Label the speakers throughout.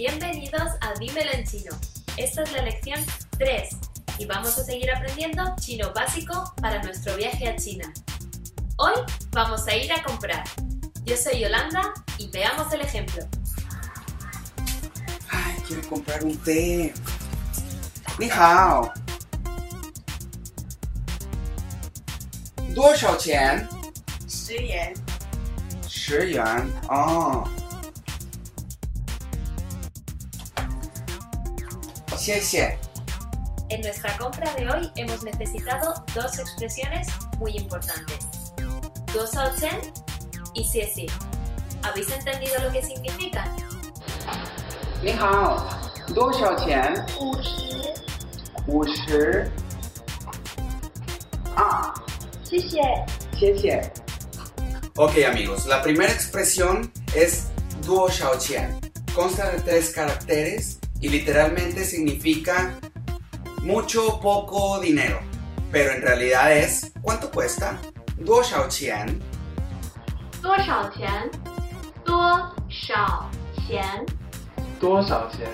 Speaker 1: Bienvenidos a Dímelo en Chino. Esta es la lección 3 y vamos a seguir aprendiendo chino básico para nuestro viaje a China. Hoy vamos a ir a comprar. Yo soy Yolanda y veamos el ejemplo.
Speaker 2: Ay, quiero comprar un té. Ni hao. ¿Duo shao qian?
Speaker 3: Shi yuan.
Speaker 2: Shi yuan. Oh. Ah. conciencia.
Speaker 1: En nuestra compra de hoy hemos necesitado dos expresiones muy importantes. Gosalchen y Siesi. ¿Habéis entendido lo que significan?
Speaker 3: Nihao, Chen.
Speaker 2: Ushi. Ah. Ok amigos, la primera expresión es Duo Xiao Qian. Consta de tres caracteres y literalmente significa mucho o poco dinero. Pero en realidad es ¿cuánto cuesta? Duo xiaoqian.
Speaker 1: 多少钱？多少钱？
Speaker 4: 多少钱？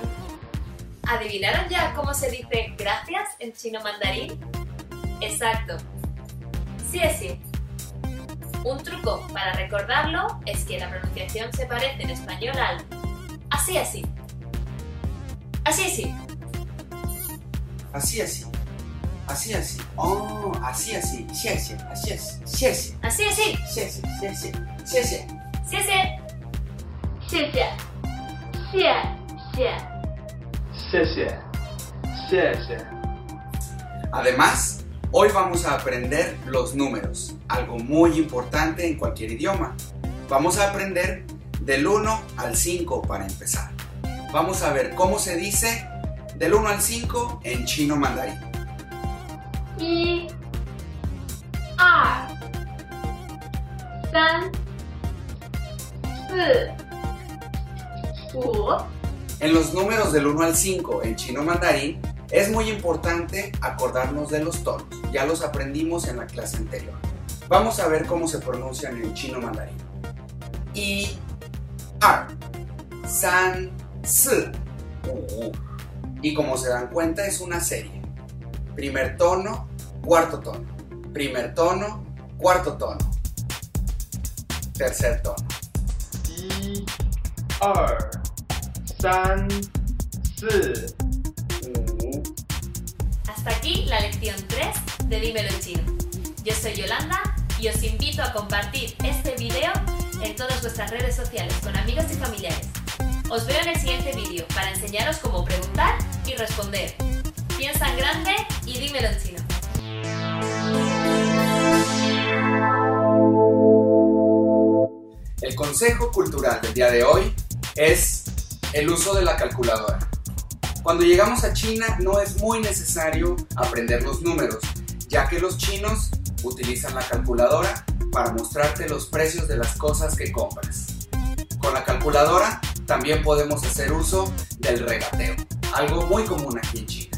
Speaker 1: ¿Adivinaron ya cómo se dice gracias en chino mandarín? Exacto. Sí es sí. Un truco para recordarlo es que la pronunciación se parece en español al así así. Así, así.
Speaker 2: Así, así. Así, así. Oh, así, así.
Speaker 1: Así, así.
Speaker 2: Así, así. Así, así.
Speaker 1: Así, así. Así, así. Así, así.
Speaker 4: Así, así. Así, así.
Speaker 2: Además, hoy vamos a aprender los números, algo muy importante en cualquier idioma. Vamos a aprender del 1 al 5 para empezar. Vamos a ver cómo se dice del 1 al 5 en chino mandarín.
Speaker 1: Y, ar, san, si.
Speaker 2: En los números del 1 al 5 en chino mandarín es muy importante acordarnos de los tonos. Ya los aprendimos en la clase anterior. Vamos a ver cómo se pronuncian en chino mandarín. Y, ar, san, S, Y como se dan cuenta es una serie. Primer tono, cuarto tono. Primer tono, cuarto tono. Tercer tono.
Speaker 4: Y, R, San,
Speaker 1: Hasta aquí la lección 3 de Dímelo en Chino. Yo soy Yolanda y os invito a compartir este video en todas vuestras redes sociales con amigos y familiares. Os veo en el siguiente vídeo para enseñaros cómo preguntar y responder. Piensa en grande y dímelo en chino.
Speaker 2: El consejo cultural del día de hoy es el uso de la calculadora. Cuando llegamos a China no es muy necesario aprender los números, ya que los chinos utilizan la calculadora para mostrarte los precios de las cosas que compras. Con la calculadora también podemos hacer uso del regateo, algo muy común aquí en China.